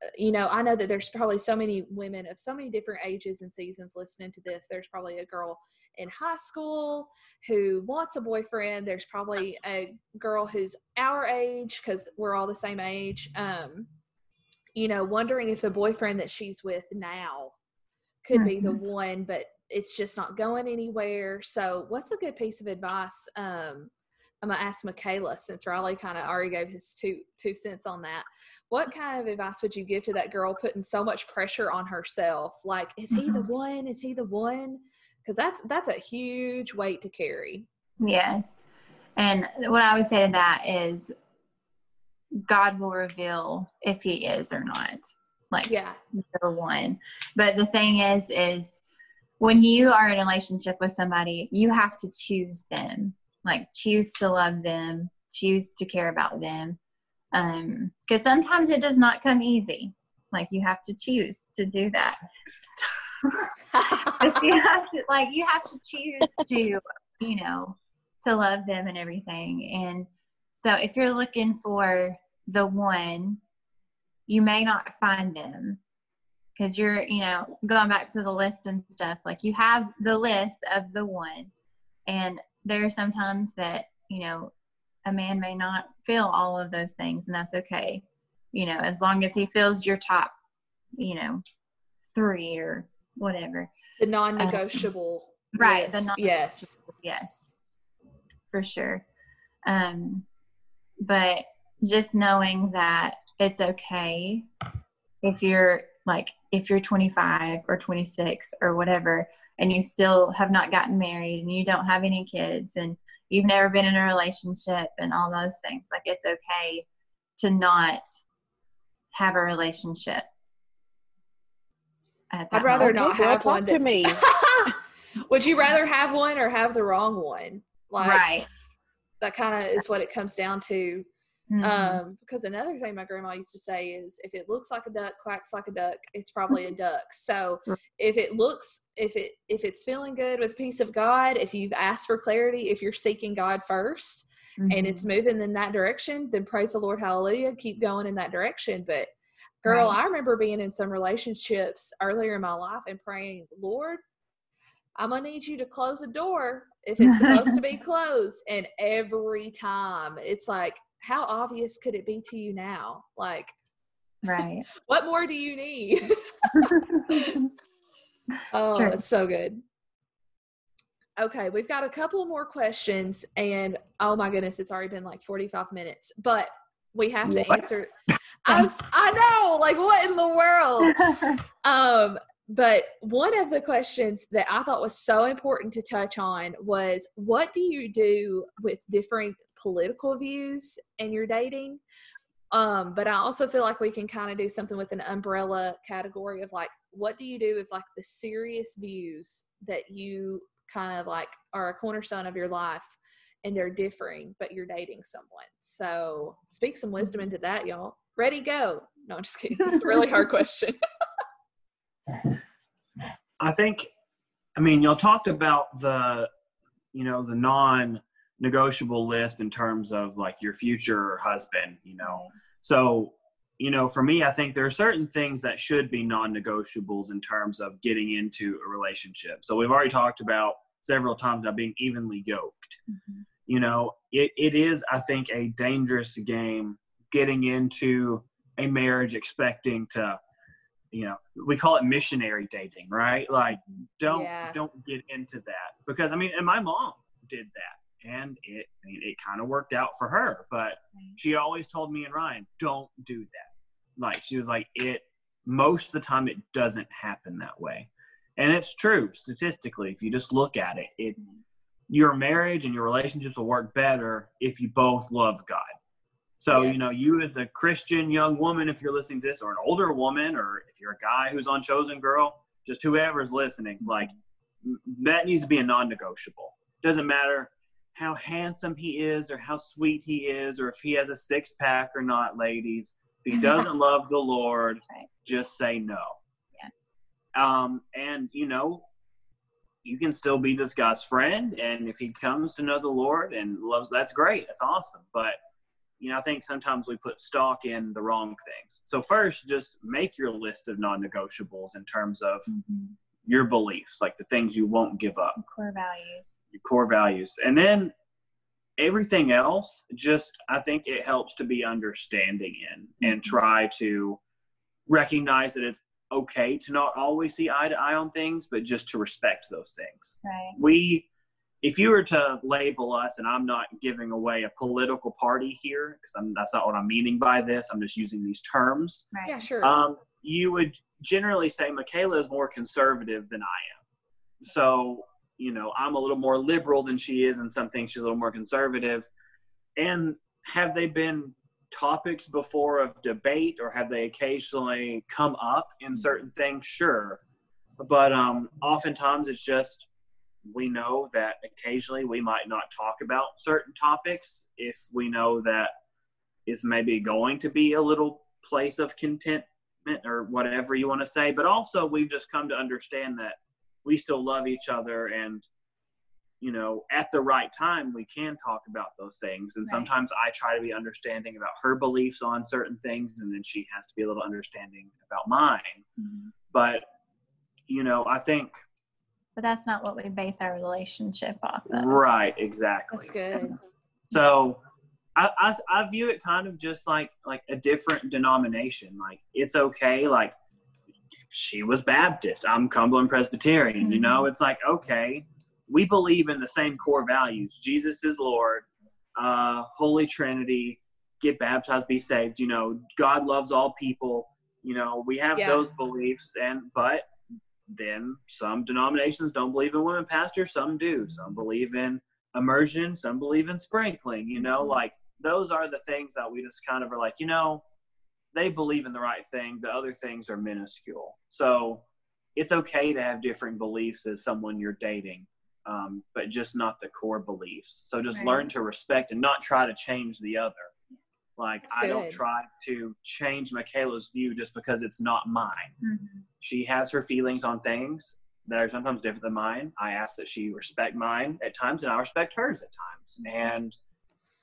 uh, you know, I know that there's probably so many women of so many different ages and seasons listening to this. There's probably a girl in high school who wants a boyfriend. There's probably a girl who's our age because we're all the same age. Um, you know, wondering if the boyfriend that she's with now could mm-hmm. be the mm-hmm. one, but it's just not going anywhere. So, what's a good piece of advice? Um, I'm gonna ask Michaela since Riley kind of already gave his two two cents on that. What kind of advice would you give to that girl putting so much pressure on herself? Like, is he the mm-hmm. one? Is he the one? Because that's that's a huge weight to carry. Yes, and what I would say to that is, God will reveal if He is or not. Like, yeah, the one. But the thing is, is when you are in a relationship with somebody, you have to choose them like choose to love them choose to care about them um because sometimes it does not come easy like you have to choose to do that but you have to like you have to choose to you know to love them and everything and so if you're looking for the one you may not find them. Because you're you know going back to the list and stuff like you have the list of the one. And there are sometimes that you know a man may not feel all of those things and that's okay. You know as long as he feels your top you know three or whatever. The non-negotiable um, right yes. the yes. yes for sure. Um but just knowing that it's okay if you're like if you're 25 or 26 or whatever and you still have not gotten married and you don't have any kids and you've never been in a relationship and all those things like it's okay to not have a relationship i'd rather moment. not have one to me. Would you rather have one or have the wrong one? Like right. that kind of is what it comes down to Mm-hmm. Um, because another thing my grandma used to say is if it looks like a duck, quacks like a duck, it's probably a duck. So if it looks, if it if it's feeling good with peace of God, if you've asked for clarity, if you're seeking God 1st mm-hmm. and it's mm-hmm. moving in that direction, then praise the Lord, hallelujah, keep going in that direction. But girl, right. I remember being in some relationships earlier in my life and praying, Lord, I'm gonna need you to close the door if it's supposed to be closed. And every time it's like, how obvious could it be to you now? Like, Right. what more do you need? oh, Sure. it's so good. Okay, we've got a couple more questions, and oh my goodness, it's already been like 45 minutes, but we have to What? answer. I was, I know, like, what in the world? Um, but one of the questions that I thought was so important to touch on was what do you do with different political views in your dating? Um, but I also feel like we can kind of do something with an umbrella category of like, what do you do with like the serious views that you kind of like are a cornerstone of your life and they're differing, but you're dating someone? So speak some wisdom into that, y'all. Ready, go. No, I'm just kidding. It's a really hard question. I think, I mean, y'all talked about the, you know, the non-negotiable list in terms of like your future husband, you know. So, you know, for me, I think there are certain things that should be non-negotiables in terms of getting into a relationship. So we've already talked about several times about being evenly yoked. Mhm. You know, it, it is, I think, a dangerous game getting into a marriage expecting to you know we call it missionary dating right? Like don't Yeah. don't get into that. Because i mean and my mom did that and it I mean, it kind of worked out for her but mm-hmm. she always told me and ryan don't do that. Like she was like it most of the time it doesn't happen that way. And it's true statistically if you just look at it it mm-hmm. your marriage and your relationships will work better if you both love god so you know you as a christian young woman if you're listening to this or an older woman or if you're a guy who's on chosen girl just whoever's listening like that needs to be a non-negotiable doesn't matter how handsome he is or how sweet he is or if he has a six-pack or not ladies if he doesn't love the lord right. just say no. Yeah. Um, and you know, you can still be this guy's friend, and if he comes to know the Lord and loves, that's great. That's awesome. But you know, I think sometimes we put stock in the wrong things. So first, just make your list of non-negotiables in terms of Mhm. your beliefs, like the things you won't give up Core values. your core values and then everything else just i think it helps to be understanding in and Mhm. try to recognize that it's okay to not always see eye to eye on things but just to respect those things Right. we if you were to label us and i'm not giving away a political party here because that's not what i'm meaning by this i'm just using these terms Right. yeah, sure. um, you would generally say Michaela is more conservative than I am. So, you know, I'm a little more liberal than she is, and some things she's a little more conservative. And have they been topics before of debate, or have they occasionally come up in certain things? Sure, but um, oftentimes it's just we know that occasionally we might not talk about certain topics if we know that it's maybe going to be a little place of contentment or whatever you want to say. But also, we've just come to understand that we still love each other and you know at the right time we can talk about those things and Right. sometimes i try to be understanding about her beliefs on certain things and then she has to be a little understanding about mine Mhm. but you know i think But that's not what we base our relationship off of. right exactly That's good. So I, I I view it kind of just like like a different denomination. Like it's okay. Like she was Baptist. I'm Cumberland Presbyterian. You know, it's like okay, we believe in the same core values. Jesus is Lord. Uh, Holy Trinity. Get baptized, be saved. You know, God loves all people. You know, we have Yeah. those beliefs, and but then some denominations don't believe in women pastors. Some do. Some believe in immersion. Some believe in sprinkling. You know, like those are the things that we just kind of are like, you know, they believe in the right thing. The other things are minuscule. So it's okay to have different beliefs as someone you're dating, um, but just not the core beliefs. So just Right. learn to respect and not try to change the other. Like That's I don't try to change Michaela's view just because it's not mine. Mhm. She has her feelings on things that are sometimes different than mine. I ask that she respect mine at times, and I respect hers at times. And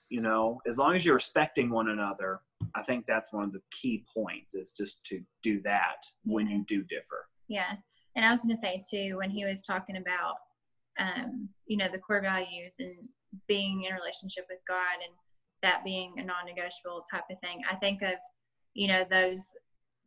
you know, as long as you're respecting one another, I think that's one of the key points is just to do that when you do differ. Yeah. and I was going to say too, when he was talking about, um, you know, the core values and being in a relationship with God and that being a non-negotiable type of thing, I think of, you know, those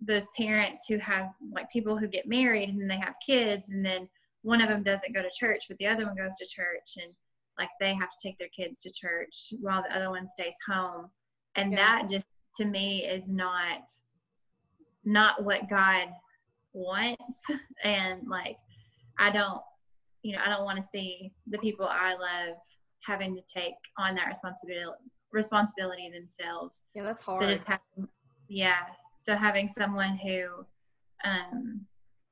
those parents who have like people who get married and then they have kids and then one of them doesn't go to church but the other one goes to church and like they have to take their kids to church while the other one stays home. And Yeah. that just to me is not not what god wants. And like i don't you know i don't want to see the people i love having to take on that responsibility responsibility themselves Yeah, that's so hard. just having, yeah. So having someone who, um,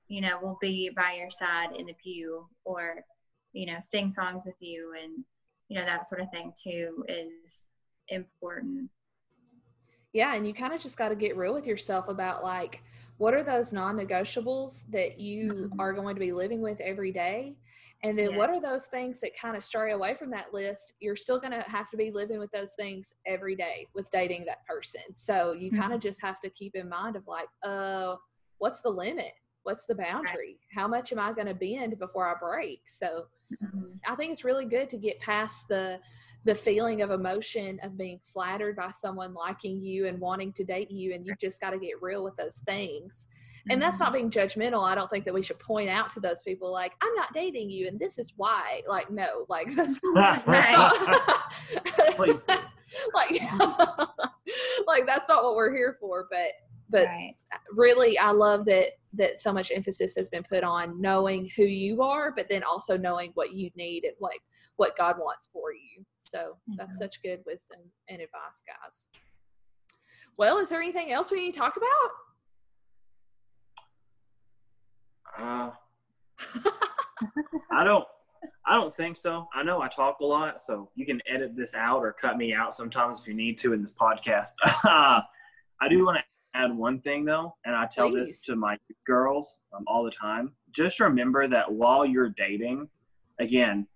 you know, will be by your side in the pew or, you know, sing songs with you and, you know, that sort of thing too is important. Yeah, and you kind of just got to get real with yourself about like what are those non-negotiables that you Mhm. are going to be living with every day? And then Yeah. what are those things that kind of stray away from that list? You're still going to have to be living with those things every day with dating that person. So you kind of just have to keep in mind of like, uh, what's the limit? What's the boundary? How much am I going to bend before I break? So I think it's really good to get past the the feeling of emotion of being flattered by someone liking you and wanting to date you and you just got to get real with those things. And that's not being judgmental. I don't think that we should point out to those people like I'm not dating you and this is why. Like no, like that's that's not like like that's not what we're here for, but but right. really i love that that so much emphasis has been put on knowing who you are but then also knowing what you need and like what god wants for you so that's Mhm. such good wisdom and advice guys well is there anything else we need to talk about Uh, I don't. I don't think so. I know I talk a lot, so you can edit this out or cut me out sometimes if you need to in this podcast. I do want to add one thing though, and I tell Please. this to my girls um, all the time. Just remember that while you're dating, again,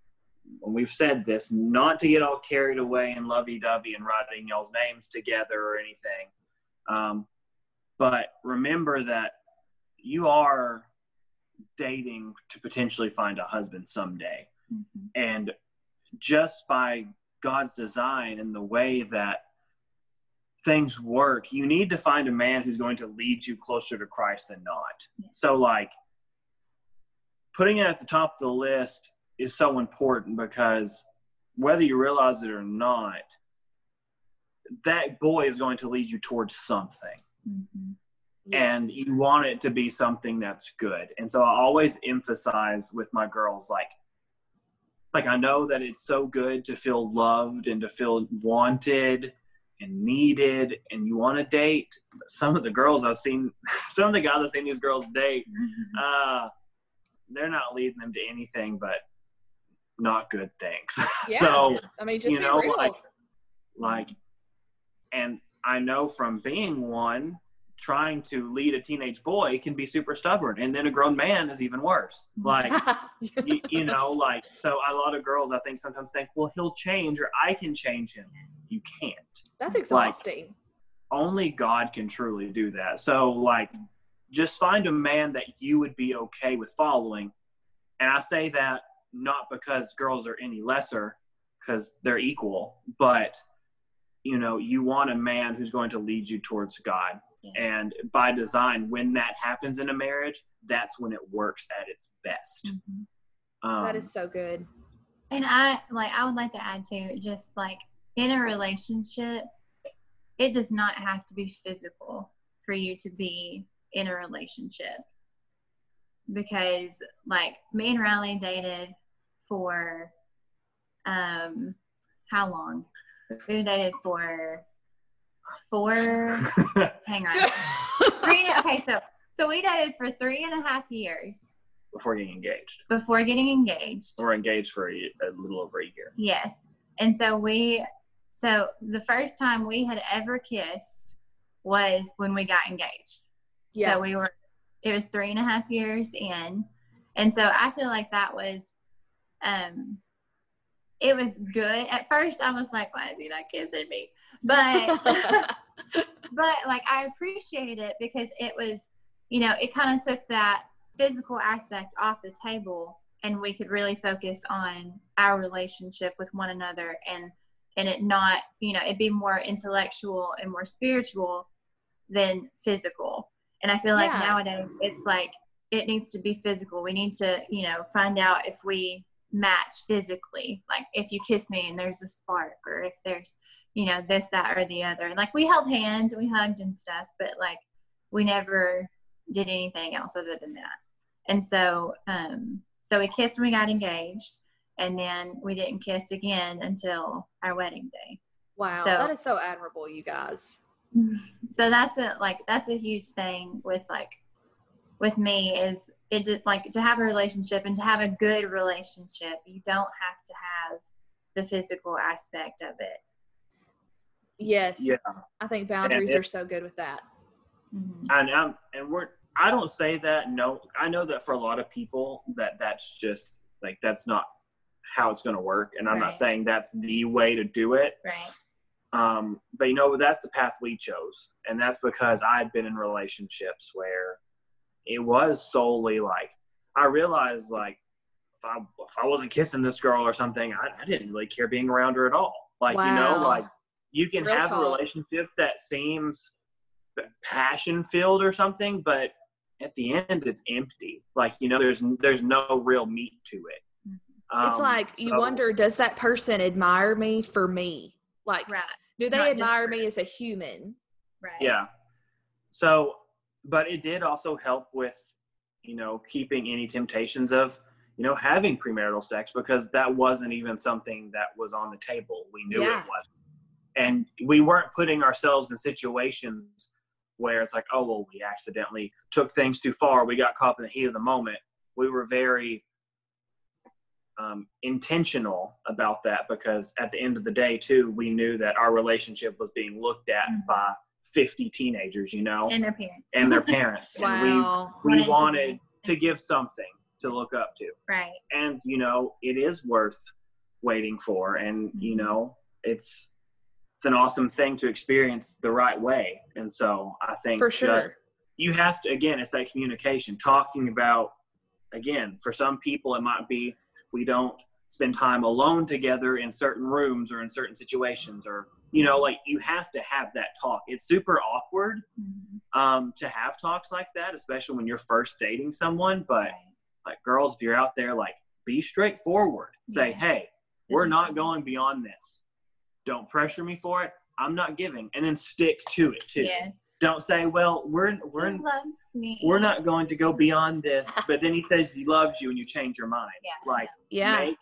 when we've said this, not to get all carried away and lovey-dovey and writing y'all's names together or anything. Um, but remember that you are dating to potentially find a husband someday. Mhm. And just by God's design and the way that things work, you need to find a man who's going to lead you closer to Christ than not. Yeah. So, like, putting it at the top of the list is so important because whether you realize it or not, that boy is going to lead you towards something And you want it to be something that's good. And so I always emphasize with my girls like like I know that it's so good to feel loved and to feel wanted and needed and you want to date. But some of the girls I've seen some of the guys I've seen these girls date, Mhm. uh they're not leading them to anything but not good things. yeah so i mean just you know, real like- like and i know from being one trying to lead a teenage boy can be super stubborn and then a grown man is even worse. Like you, you know like so a lot of girls i think sometimes think well he'll change or i can change him. You can't. That's exhausting. only god can truly do that. So like just find a man that you would be okay with following. And i say that not because girls are any lesser because they're equal but you know you want a man who's going to lead you towards god Yes. and by design when that happens in a marriage that's when it works at its best Mhm. um, that is so good And I like I would like to add to just like in a relationship, it does not have to be physical for you to be in a relationship. Because like me and Riley dated for um how long? We dated for four hang on. Three okay, so so we dated for three and a half years before getting engaged before getting engaged. we're engaged for a, a little over a year Yes. And so we, so the first time we had ever kissed was when we got engaged. yeah So we were, it was three and a half years in. And so I feel like that was, um, it was good. At first, I was like, why is he not kissing me? But, but like, I appreciated it because it was, you know, it kind of took that physical aspect off the table and we could really focus on our relationship with one another and and it not you know it'd be more intellectual and more spiritual than physical and i feel like Yeah. nowadays it's like it needs to be physical we need to you know find out if we match physically. Like if you kiss me and there's a spark or if there's you know this that or the other. And like we held hands and we hugged and stuff but like we never did anything else other than that. And so um so we kissed when we got engaged and then we didn't kiss again until our wedding day. Wow, So- that is so admirable, you guys. so that's a like that's a huge thing with like with me is it just like to have a relationship and to have a good relationship you don't have to have the physical aspect of it Yes. Yeah. I think boundaries it- are so good with that. Mhm. and I'm, and we're I don't say that no I know that for a lot of people that that's just like that's not how it's going to work and I'm Right. not saying that's the way to do it right um, but you know that's the path we chose and that's because i've been in relationships where it was solely like I realized like if I if I wasn't kissing this girl or something I, I didn't really care being around her at all. Like you know like you can Real have a relationship that seems passion filled or something but at the end it's empty. Like you know there's there's no real meat to it. It's Um, like you so- wonder, does that person admire me for me? Like, right. do they not admire me as a human? right. Yeah. So but it did also help with you know keeping any temptations of you know having premarital sex because that wasn't even something that was on the table we knew Yeah. it was and we weren't putting ourselves in situations where it's like oh well we accidentally took things too far we got caught in the heat of the moment we were very um, intentional about that because at the end of the day too we knew that our relationship was being looked at Mhm. by 50 teenagers you know? And their parents. And their parents. And we Wanted we to wanted to give something to look up to. Right. And you know it is worth waiting for. And you Mhm. know it's it's an awesome thing to experience the right way. And so i think For just- sure. you have to again it's that communication talking about again for some people it might be we don't spend time alone together in certain rooms or in certain situations or you know like you have to have that talk. It's super awkward Mhm. um, to have talks like that especially when you're first dating someone but like girls if you're out there like be straightforward. Say Yeah. hey This we're not what going beyond this. Don't pressure me for it. I'm not giving. And then stick to it too. Yes. Don't say well we're we're he loves me. we're not going to go beyond this but then he says he loves you and you change your mind. Yeah. like Yeah. make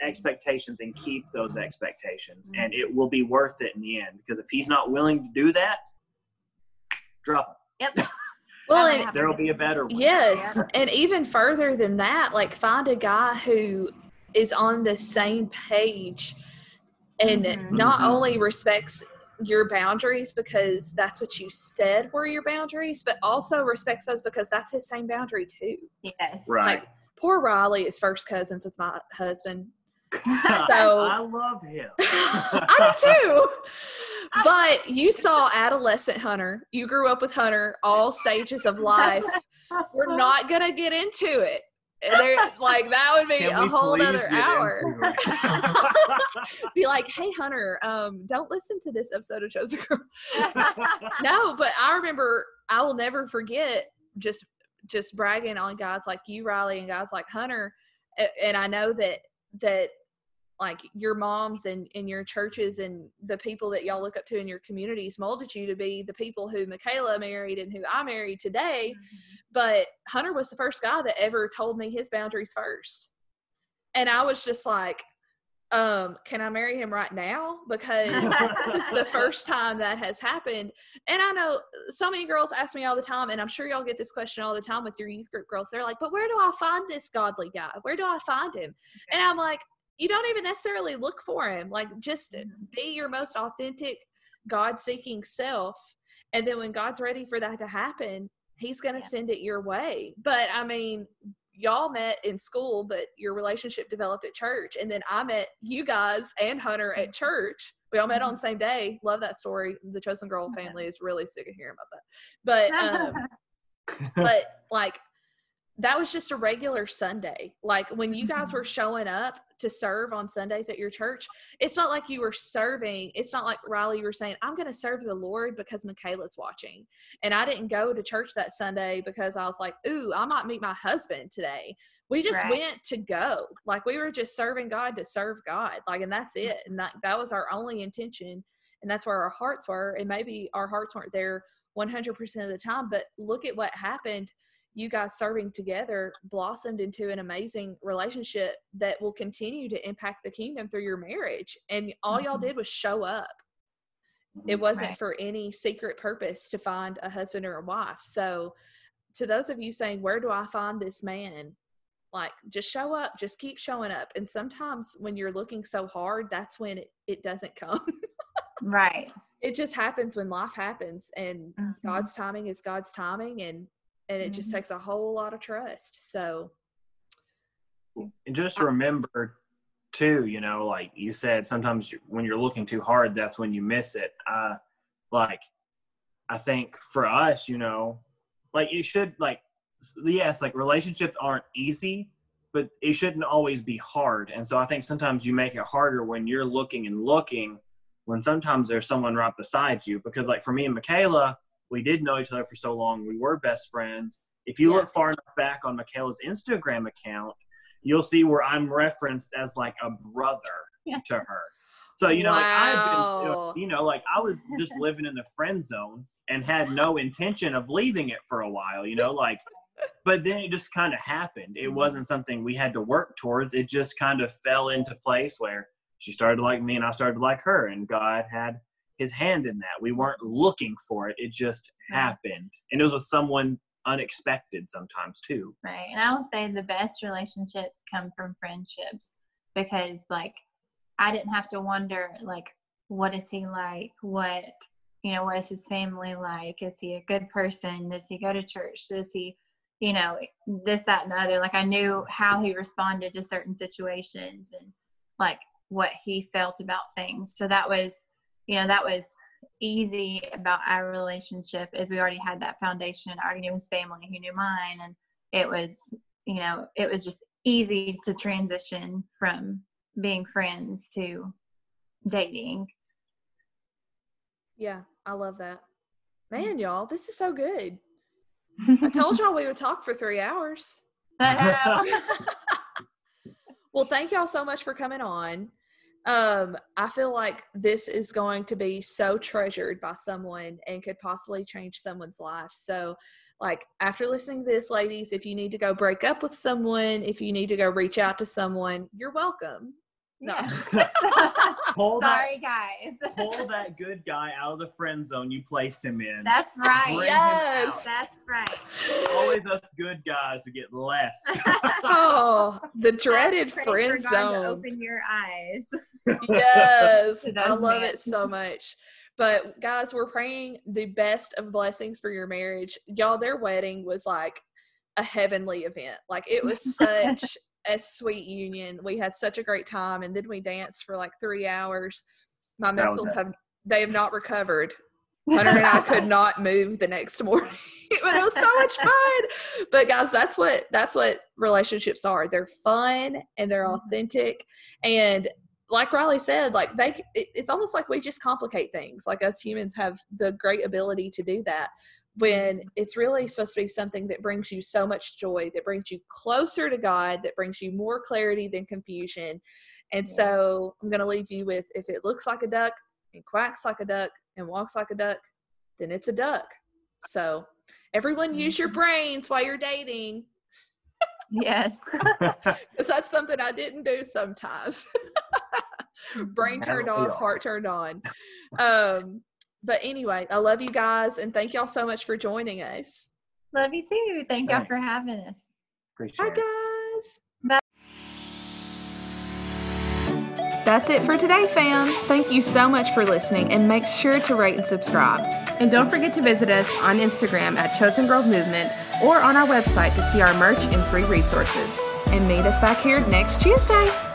expectations and keep those expectations Mhm. and it will be worth it in the end because if he's not willing to do that drop him. yep Well, and there will be a better one Yes, and even further than that, like find a guy who is on the same page and Mhm. not Mhm. only respects your boundaries because that's what you said were your boundaries, but also respects those because that's his same boundary too. yes right Like poor Riley is first cousins with my husband. So- i love him I do too. But you saw adolescent Hunter. You grew up with Hunter, all stages of life. We're not gonna get into it. There, like that would be Can a whole other hour. Be like, hey Hunter, um, don't listen to this episode of Chosen Girl. no, but I remember I will never forget just just bragging on guys like you, Riley, and guys like Hunter. And I know that that like your moms and, and your churches and the people that y'all look up to in your communities molded you to be the people who Michaela married and who I married today. Mm-hmm. But Hunter was the first guy that ever told me his boundaries first. And I was just like, um, can I marry him right now? Because this is the first time that has happened. And I know so many girls ask me all the time, and I'm sure y'all get this question all the time with your youth group girls. They're like, but where do I find this godly guy? Where do I find him? And I'm like, you don't even necessarily look for him. Like, just be your most authentic, God seeking self. And then when God's ready for that to happen, He's going to Yeah. send it your way. But I mean, y'all met in school, but your relationship developed at church. And then I met you guys and Hunter at church. We all met on the same day. Love that story. The Chosen Girl family is really sick of hearing about that. But um, but like that was just a regular Sunday. Like when you guys mm-hmm. were showing up to serve on Sundays at your church, it's not like you were serving. It's not like Riley, you were saying, I'm going to serve the Lord because Michaela's watching. And I didn't go to church that Sunday because I was like, ooh, I might meet my husband today. We just Right. went to go. Like we were just serving God to serve God. Like, and that's it. And that, that was our only intention. And that's where our hearts were. And maybe our hearts weren't there 100% of the time, but look at what happened you guys serving together blossomed into an amazing relationship that will continue to impact the kingdom through your marriage. And all y'all Mhm. did was show up. It wasn't Right. for any secret purpose to find a husband or a wife. So, to those of you saying, Where do I find this man? Like, just show up, just keep showing up. And sometimes when you're looking so hard, that's when it, it doesn't come. Right. it just happens when life happens. And Mhm. God's timing is God's timing. And and it just Mhm. takes a whole lot of trust. So, And just remember, too, you know, like you said, sometimes when you're looking too hard, that's when you miss it. Uh, like, I think for us, you know, like you should, like, yes, like relationships aren't easy, but it shouldn't always be hard. And so I think sometimes you make it harder when you're looking and looking, when sometimes there's someone right beside you. Because, like, for me and Michaela, we did know each other for so long, we were best friends. If you Yeah. look far enough back on Michaela's Instagram account, you'll see where I'm referenced as like a brother Yeah. to her. So you know, like I've Wow. been, you know, like I was just living in the friend zone and had no intention of leaving it for a while. You know, like, but then it just kind of happened. It mm-hmm. wasn't something we had to work towards. It just kind of fell into place where she started to like me and I started to like her, and God had His hand in that. We weren't looking for it. It just happened, and it was with someone unexpected sometimes too. Right. And I would say the best relationships come from friendships because, like, I didn't have to wonder, like, what is he like? What, you know, what is his family like? Is he a good person? Does he go to church? Does he, you know, this, that, and the other? Like, I knew how he responded to certain situations and, like, what he felt about things. So that was, you know, that was easy about our relationship is we already had that foundation. I already knew his family, he knew mine, and it was, you know, it was just easy to transition from being friends to dating. yeah, I love that. Mm-hmm. Man, y'all, this is so good. I told y'all we would talk for three hours. Well, thank y'all so much for coming on. Um, I feel like this is going to be so treasured by someone and could possibly change someone's life. So, like after listening to this, ladies, if you need to go break up with someone, if you need to go reach out to someone, you're welcome. No. Yeah. Pull that Sorry, guys. pull that good guy out of the friend zone you placed him in. That's right. Yes. That's right. Always us good guys who get left. oh, the dreaded friend zone. Open your eyes. Yes i love it so much but guys we're praying the best of blessings for your marriage y'all their wedding was like a heavenly event like it was such a sweet union we had such a great time and then we danced for like three hours my That muscles have they have not recovered Hunter and I could not move the next morning, but it was so much fun. But guys, that's what that's what relationships are. They're fun and they're Mhm. authentic. And like Riley said, like they, it- it's almost like we just complicate things. Like us humans have the great ability to do that. When it's really supposed to be something that brings you so much joy, that brings you closer to God, that brings you more clarity than confusion. And Yeah. so I'm going to leave you with if it looks like a duck and quacks like a duck and walks like a duck, then it's a duck. So everyone use your Mhm. brains while you're dating yes. because that's something I didn't do sometimes. Brain turned off, all? heart turned on. Um, but anyway, I love you guys and thank y'all so much for joining us. Love you too. Thank y'all for having us. Appreciate Hi, it. guys. That's it for today, fam. Thank you so much for listening and make sure to rate and subscribe. And don't forget to visit us on Instagram at Chosen Girl Movement or on our website to see our merch and free resources. And meet us back here next Tuesday.